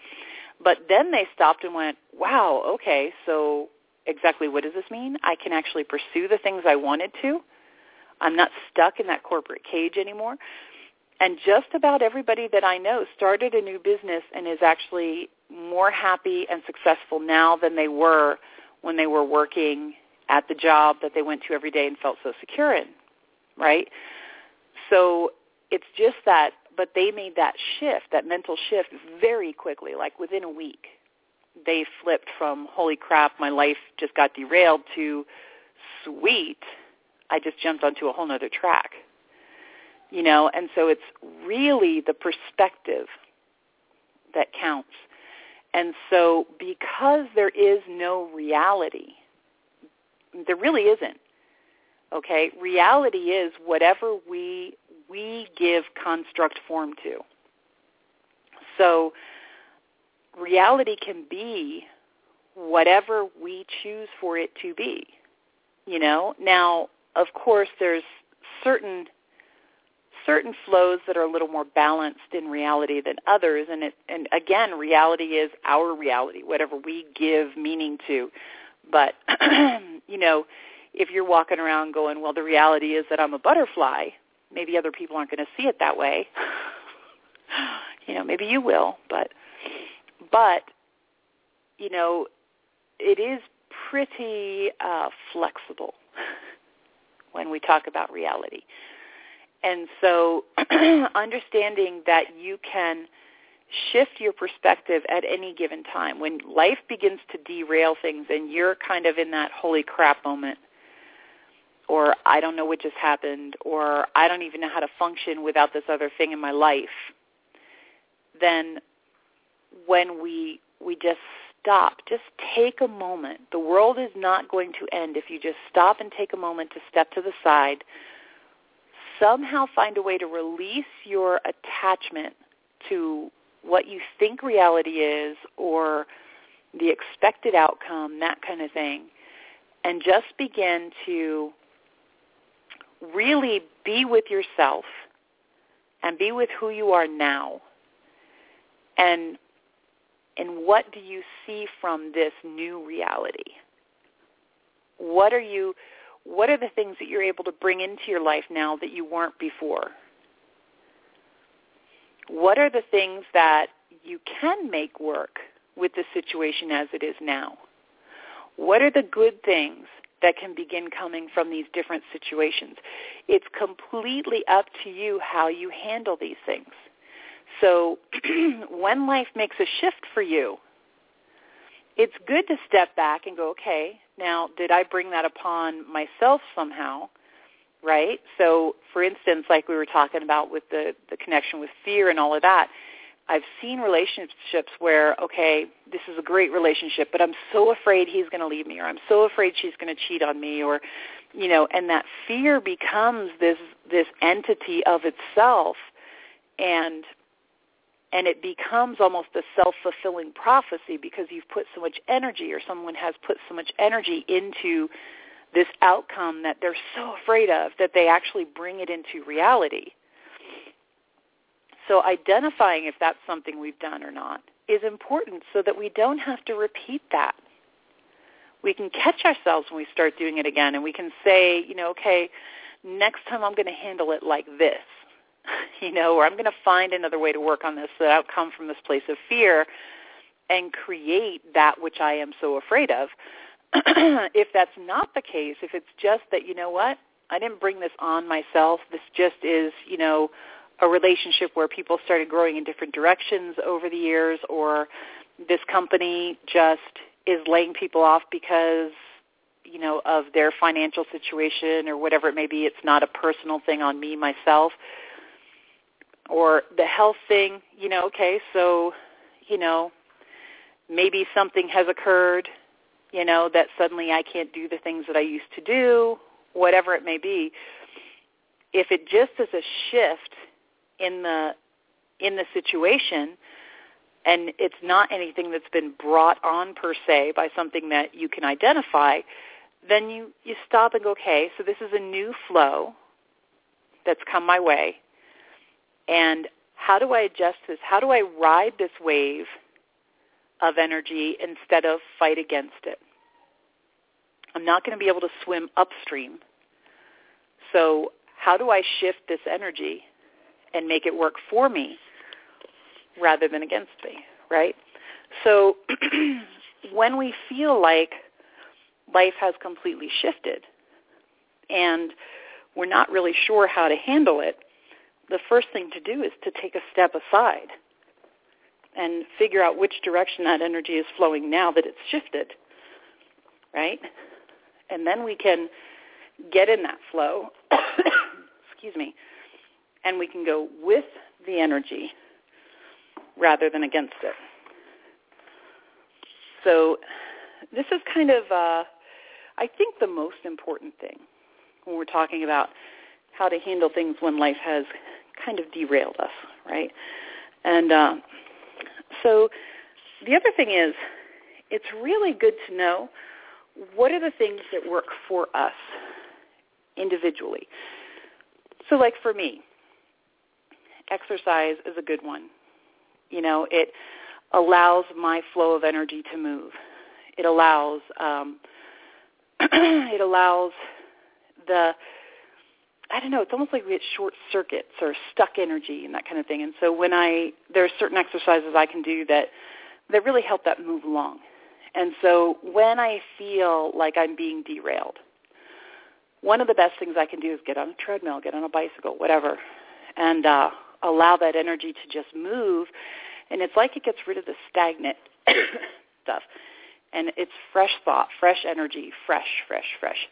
But then they stopped and went, wow, okay, so exactly what does this mean? I can actually pursue the things I wanted to. I'm not stuck in that corporate cage anymore. And just about everybody that I know started a new business and is actually more happy and successful now than they were when they were working at the job that they went to every day and felt so secure in, right? So it's just that, but they made that shift, that mental shift very quickly, like within a week. They flipped from, holy crap, my life just got derailed to, sweet, I just jumped onto a whole other track. You know, and so it's really the perspective that counts. And so because there is no reality, there really isn't. Okay? Reality is whatever we we give construct form to. So reality can be whatever we choose for it to be. You know? Now, of course there's certain certain flows that are a little more balanced in reality than others and it and again reality is our reality whatever we give meaning to. But you know if you're walking around going well the reality is that I'm a butterfly maybe other people aren't going to see it that way. You know maybe you will but but you know it is pretty uh flexible when we talk about reality and so understanding that you can shift your perspective at any given time. When life begins to derail things and you're kind of in that holy crap moment, or I don't know what just happened, or I don't even know how to function without this other thing in my life, then when we we just stop, just take a moment. The world is not going to end if you just stop and take a moment to step to the side, somehow find a way to release your attachment to what you think reality is or the expected outcome, that kind of thing, and just begin to really be with yourself and be with who you are now. And and what do you see from this new reality? What are you what are the things that you're able to bring into your life now that you weren't before? What are the things that you can make work with the situation as it is now? What are the good things that can begin coming from these different situations? It's completely up to you how you handle these things. So when life makes a shift for you, it's good to step back and go, okay, now did I bring that upon myself somehow? Right? So for instance, like we were talking about with the, the connection with fear and all of that, I've seen relationships where, okay, this is a great relationship, but I'm so afraid he's going to leave me or I'm so afraid she's going to cheat on me or, you know, and that fear becomes this, this entity of itself and and it becomes almost a self-fulfilling prophecy because you've put so much energy or someone has put so much energy into this outcome that they're so afraid of that they actually bring it into reality. So identifying if that's something we've done or not is important so that we don't have to repeat that. We can catch ourselves when we start doing it again and we can say, you know, okay, next time I'm going to handle it like this you know, or I'm going to find another way to work on this so that come from this place of fear and create that which I am so afraid of. if that's not the case, if it's just that, you know what, I didn't bring this on myself, this just is, you know, a relationship where people started growing in different directions over the years or this company just is laying people off because you know of their financial situation or whatever it may be it's not a personal thing on me myself or the health thing, you know, okay, so, you know, maybe something has occurred, you know, that suddenly I can't do the things that I used to do, whatever it may be. If it just is a shift in the in the situation and it's not anything that's been brought on per se by something that you can identify, then you, you stop and go, okay, so this is a new flow that's come my way. And how do I adjust this? How do I ride this wave of energy instead of fight against it? I'm not going to be able to swim upstream. So how do I shift this energy and make it work for me rather than against me, right? So when we feel like life has completely shifted and we're not really sure how to handle it, the first thing to do is to take a step aside and figure out which direction that energy is flowing now that it's shifted, right? And then we can get in that flow, excuse me, and we can go with the energy rather than against it. So this is kind of, uh, I think, the most important thing when we're talking about how to handle things when life has kind of derailed us, right? And uh, so the other thing is, it's really good to know what are the things that work for us individually. So like for me, exercise is a good one. You know, it allows my flow of energy to move. It allows um, it allows the I don't know, it's almost like we get short circuits or stuck energy and that kind of thing. And so when I there are certain exercises I can do that that really help that move along. And so when I feel like I'm being derailed, one of the best things I can do is get on a treadmill, get on a bicycle, whatever, and uh, allow that energy to just move. And it's like it gets rid of the stagnant stuff. And it's fresh thought, fresh energy, fresh, fresh, fresh.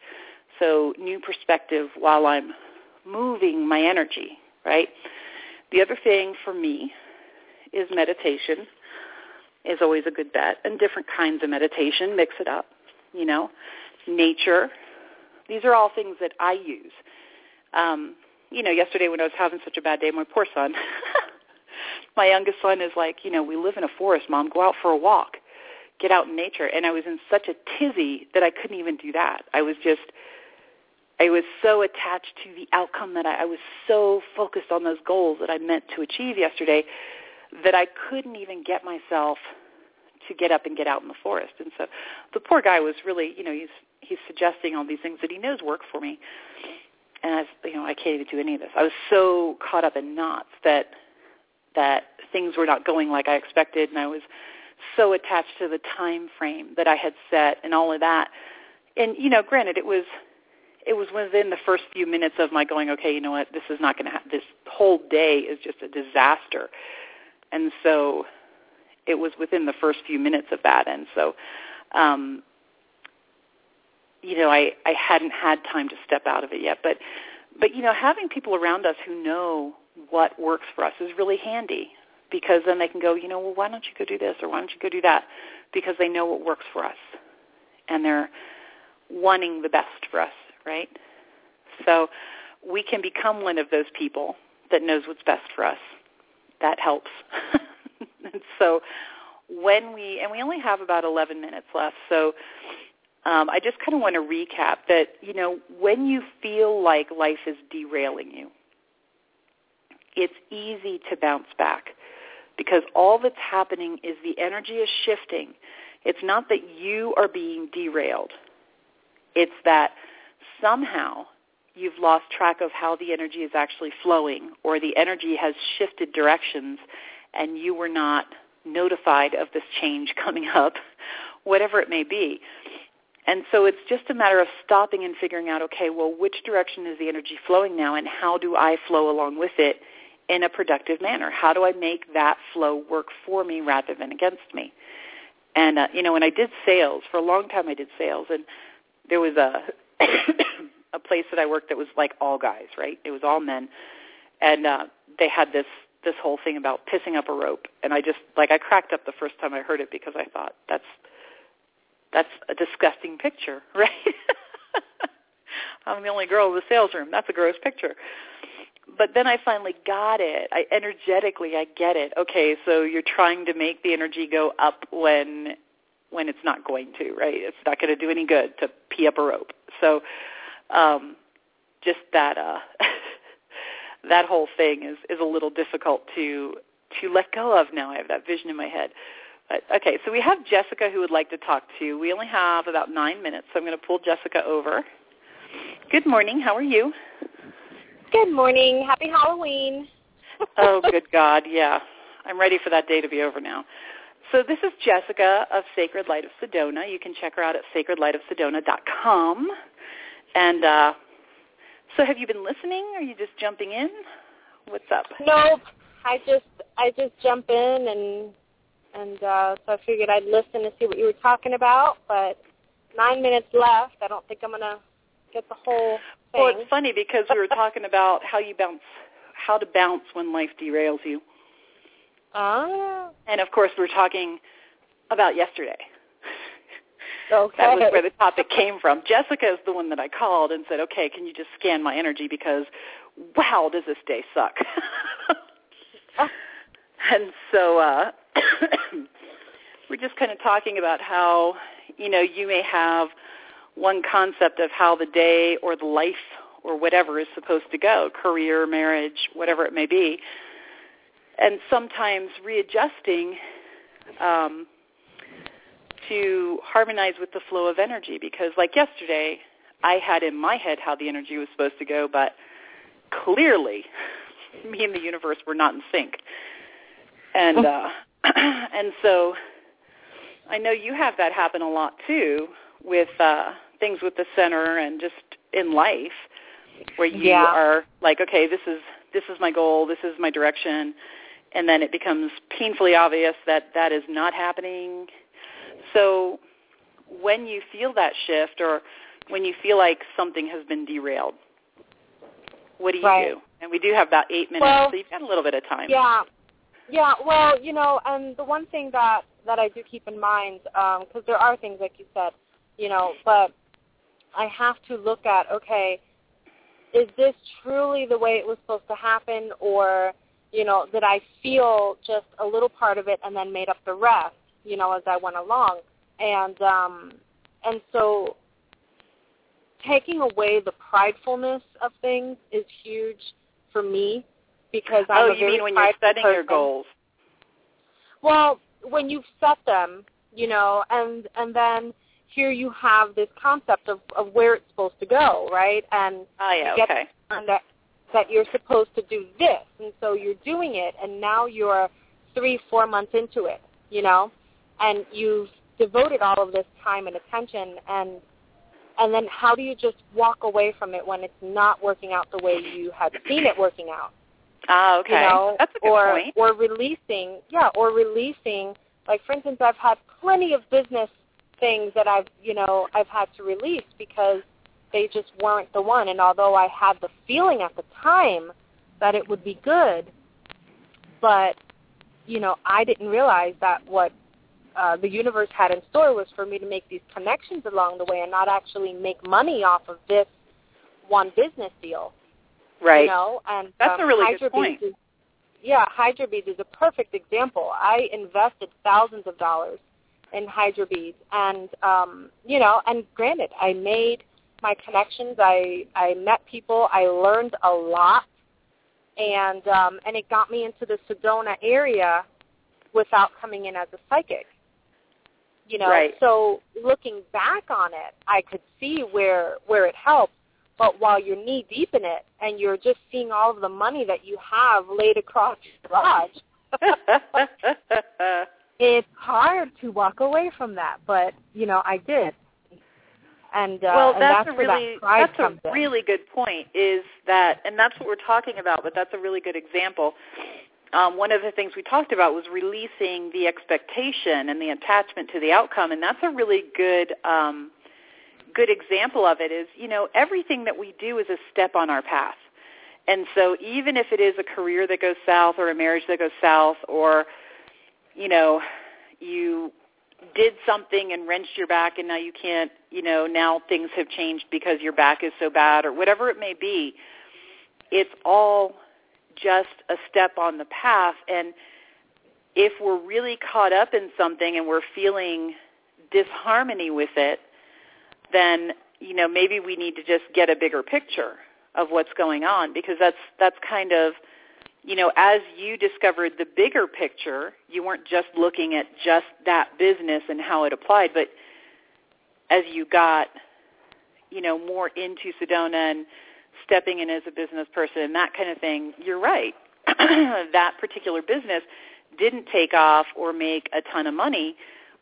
So new perspective while I'm moving my energy, right? The other thing for me is meditation is always a good bet and different kinds of meditation, mix it up, you know, nature. These are all things that I use. Um, you know, yesterday when I was having such a bad day, my poor son, my youngest son is like, you know, we live in a forest, mom, go out for a walk, get out in nature. And I was in such a tizzy that I couldn't even do that. I was just, I was so attached to the outcome that I, I was so focused on those goals that I meant to achieve yesterday that I couldn't even get myself to get up and get out in the forest. And so the poor guy was really, you know, he's he's suggesting all these things that he knows work for me. And I, you know, I can't even do any of this. I was so caught up in knots that that things were not going like I expected, and I was so attached to the time frame that I had set and all of that. And you know, granted, it was it was within the first few minutes of my going, okay, you know what, this is not going to happen. This whole day is just a disaster. And so it was within the first few minutes of that. And so, um, you know, I, I hadn't had time to step out of it yet. But, but, you know, having people around us who know what works for us is really handy because then they can go, you know, well, why don't you go do this or why don't you go do that? Because they know what works for us. And they're wanting the best for us right? So we can become one of those people that knows what's best for us. That helps. and so when we, and we only have about 11 minutes left, so um, I just kind of want to recap that, you know, when you feel like life is derailing you, it's easy to bounce back because all that's happening is the energy is shifting. It's not that you are being derailed. It's that somehow you've lost track of how the energy is actually flowing or the energy has shifted directions and you were not notified of this change coming up, whatever it may be. And so it's just a matter of stopping and figuring out, okay, well, which direction is the energy flowing now and how do I flow along with it in a productive manner? How do I make that flow work for me rather than against me? And, uh, you know, when I did sales, for a long time I did sales, and there was a a place that I worked that was like all guys, right? It was all men, and uh, they had this this whole thing about pissing up a rope, and I just like I cracked up the first time I heard it because I thought that's that's a disgusting picture, right? I'm the only girl in the sales room. That's a gross picture. But then I finally got it. I energetically I get it. Okay, so you're trying to make the energy go up when when it's not going to, right? It's not going to do any good to pee up a rope. So um, just that uh, that whole thing is is a little difficult to to let go of now. I have that vision in my head. But, okay, so we have Jessica who would like to talk to. you. We only have about nine minutes, so I'm going to pull Jessica over. Good morning. How are you? Good morning. Happy Halloween. oh, good God, yeah. I'm ready for that day to be over now. So this is Jessica of Sacred Light of Sedona. You can check her out at sacredlightofsedona.com. And uh, so have you been listening? Are you just jumping in? What's up? Nope. I just I just jump in and and uh, so I figured I'd listen to see what you were talking about. But nine minutes left. I don't think I'm gonna get the whole thing. Well, it's funny because we were talking about how you bounce, how to bounce when life derails you. Ah. And of course, we we're talking about yesterday. Okay. That was where the topic came from. Jessica is the one that I called and said, "Okay, can you just scan my energy because, wow, does this day suck?" and so uh, we're just kind of talking about how you know you may have one concept of how the day or the life or whatever is supposed to go, career, marriage, whatever it may be, and sometimes readjusting. Um, to harmonize with the flow of energy because like yesterday I had in my head how the energy was supposed to go but clearly me and the universe were not in sync. And uh and so I know you have that happen a lot too with uh things with the center and just in life where you yeah. are like okay this is this is my goal, this is my direction and then it becomes painfully obvious that that is not happening so when you feel that shift or when you feel like something has been derailed, what do you right. do? And we do have about eight minutes, well, so you've got a little bit of time. Yeah. Yeah, well, you know, and the one thing that that I do keep in mind, because um, there are things like you said, you know, but I have to look at, okay, is this truly the way it was supposed to happen, or you know, did I feel just a little part of it and then made up the rest? You know, as I went along. And um and so taking away the pridefulness of things is huge for me because I'm oh, a you very mean when you're setting person. your goals? Well, when you've set them, you know, and and then here you have this concept of of where it's supposed to go, right? And oh yeah, you get okay. That, that you're supposed to do this, and so you're doing it, and now you're three, four months into it, you know, and you've devoted all of this time and attention and and then how do you just walk away from it when it's not working out the way you had seen it working out? Ah okay. you know that's a good or point. or releasing yeah or releasing like for instance i've had plenty of business things that i've you know i've had to release because they just weren't the one and although i had the feeling at the time that it would be good but you know i didn't realize that what uh, the universe had in store was for me to make these connections along the way and not actually make money off of this one business deal. Right. You know, and that's um, a really Hydra good point. Is, yeah, Hydra Beads is a perfect example. I invested thousands of dollars in Hydra Beads, and um, you know, and granted, I made my connections. I I met people. I learned a lot, and um, and it got me into the Sedona area without coming in as a psychic you know right. so looking back on it i could see where where it helps but while you're knee deep in it and you're just seeing all of the money that you have laid across your garage it's hard to walk away from that but you know i did and uh well and that's, that's a really that that's a in. really good point is that and that's what we're talking about but that's a really good example um, one of the things we talked about was releasing the expectation and the attachment to the outcome, and that's a really good um, good example of it. Is you know everything that we do is a step on our path, and so even if it is a career that goes south or a marriage that goes south, or you know you did something and wrenched your back and now you can't, you know, now things have changed because your back is so bad or whatever it may be, it's all just a step on the path. And if we're really caught up in something and we're feeling disharmony with it, then you know, maybe we need to just get a bigger picture of what's going on because that's that's kind of you know, as you discovered the bigger picture, you weren't just looking at just that business and how it applied, but as you got, you know, more into Sedona and stepping in as a business person and that kind of thing, you're right. that particular business didn't take off or make a ton of money,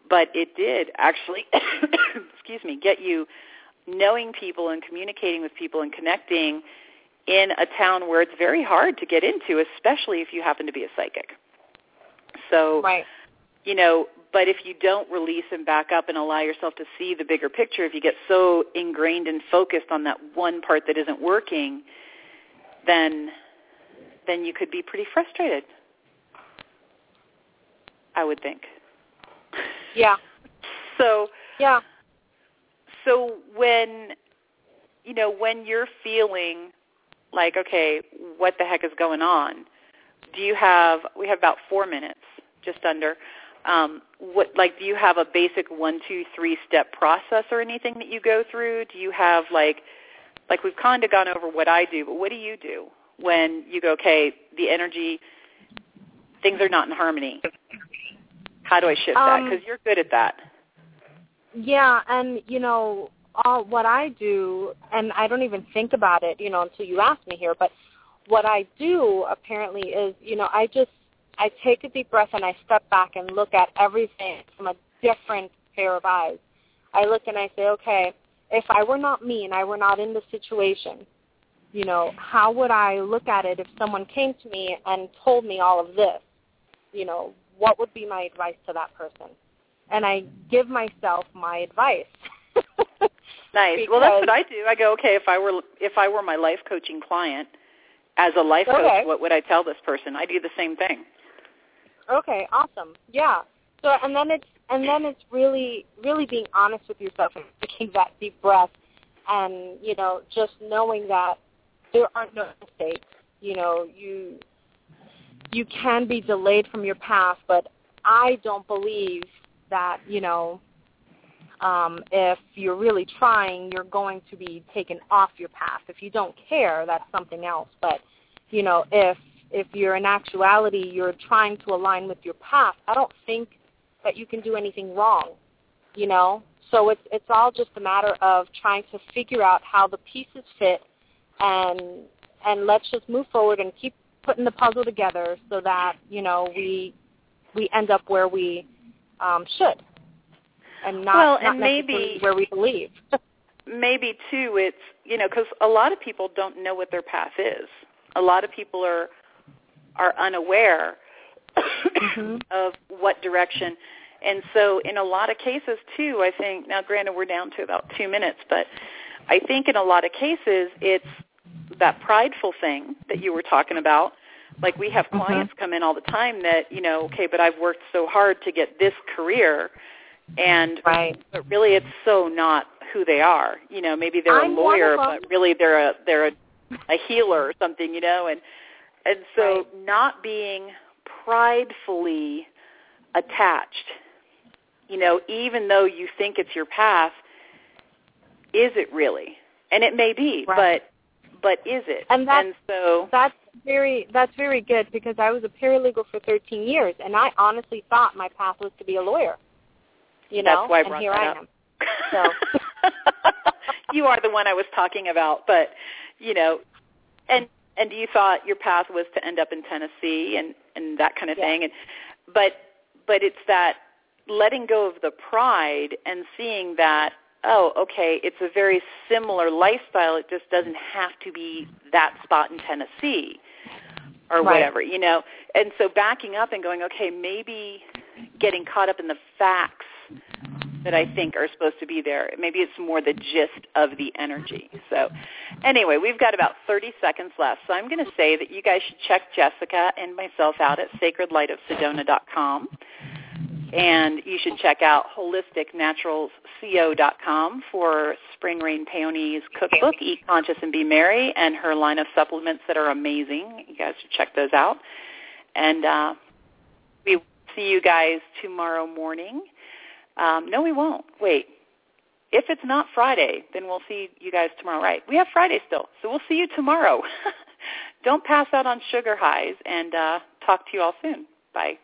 but it did actually, excuse me, get you knowing people and communicating with people and connecting in a town where it's very hard to get into, especially if you happen to be a psychic. So, right. you know, but if you don't release and back up and allow yourself to see the bigger picture, if you get so ingrained and focused on that one part that isn't working, then then you could be pretty frustrated. I would think. Yeah. So yeah. So when you know when you're feeling like okay, what the heck is going on? Do you have we have about 4 minutes just under um, what like do you have a basic one two three step process or anything that you go through? Do you have like like we've kind of gone over what i do but what do you do when you go okay the energy things are not in harmony? How do i shift um, that because you're good at that. Yeah and you know all what i do and i don't even think about it you know until you ask me here but what i do apparently is you know i just I take a deep breath and I step back and look at everything from a different pair of eyes. I look and I say, okay, if I were not me and I were not in the situation, you know, how would I look at it if someone came to me and told me all of this? You know, what would be my advice to that person? And I give myself my advice. nice. well, that's what I do. I go, okay, if I were if I were my life coaching client as a life okay. coach, what would I tell this person? I do the same thing. Okay, awesome. Yeah. So and then it's and then it's really really being honest with yourself and taking that deep breath and, you know, just knowing that there are no mistakes. You know, you you can be delayed from your path, but I don't believe that, you know, um, if you're really trying, you're going to be taken off your path. If you don't care, that's something else. But, you know, if if you're in actuality you're trying to align with your path, I don't think that you can do anything wrong. You know? So it's it's all just a matter of trying to figure out how the pieces fit and and let's just move forward and keep putting the puzzle together so that, you know, we we end up where we um should. And not, well, not and maybe where we believe. maybe too it's, you know, cuz a lot of people don't know what their path is. A lot of people are are unaware mm-hmm. of what direction. And so in a lot of cases too, I think now granted we're down to about 2 minutes, but I think in a lot of cases it's that prideful thing that you were talking about. Like we have mm-hmm. clients come in all the time that, you know, okay, but I've worked so hard to get this career and right. but really it's so not who they are. You know, maybe they're I'm a lawyer but really they're a they're a, a healer or something, you know, and and so right. not being pridefully attached, you know, even though you think it's your path, is it really? And it may be, right. but but is it? And, that's, and so that's very that's very good because I was a paralegal for 13 years, and I honestly thought my path was to be a lawyer. You know, that's why I and here I up. am. So. you are the one I was talking about, but you know, and and you thought your path was to end up in Tennessee and and that kind of yeah. thing and but but it's that letting go of the pride and seeing that oh okay it's a very similar lifestyle it just doesn't have to be that spot in Tennessee or right. whatever you know and so backing up and going okay maybe getting caught up in the facts that I think are supposed to be there. Maybe it's more the gist of the energy. So anyway, we've got about 30 seconds left. So I'm going to say that you guys should check Jessica and myself out at sacredlightofsedona.com. And you should check out holisticnaturalsco.com for Spring Rain Peony's cookbook, Eat Conscious and Be Merry, and her line of supplements that are amazing. You guys should check those out. And uh, we see you guys tomorrow morning um, no, we won't. Wait. if it's not Friday, then we'll see you guys tomorrow. Right? We have Friday still, so we'll see you tomorrow. Don't pass out on sugar highs, and uh, talk to you all soon. Bye.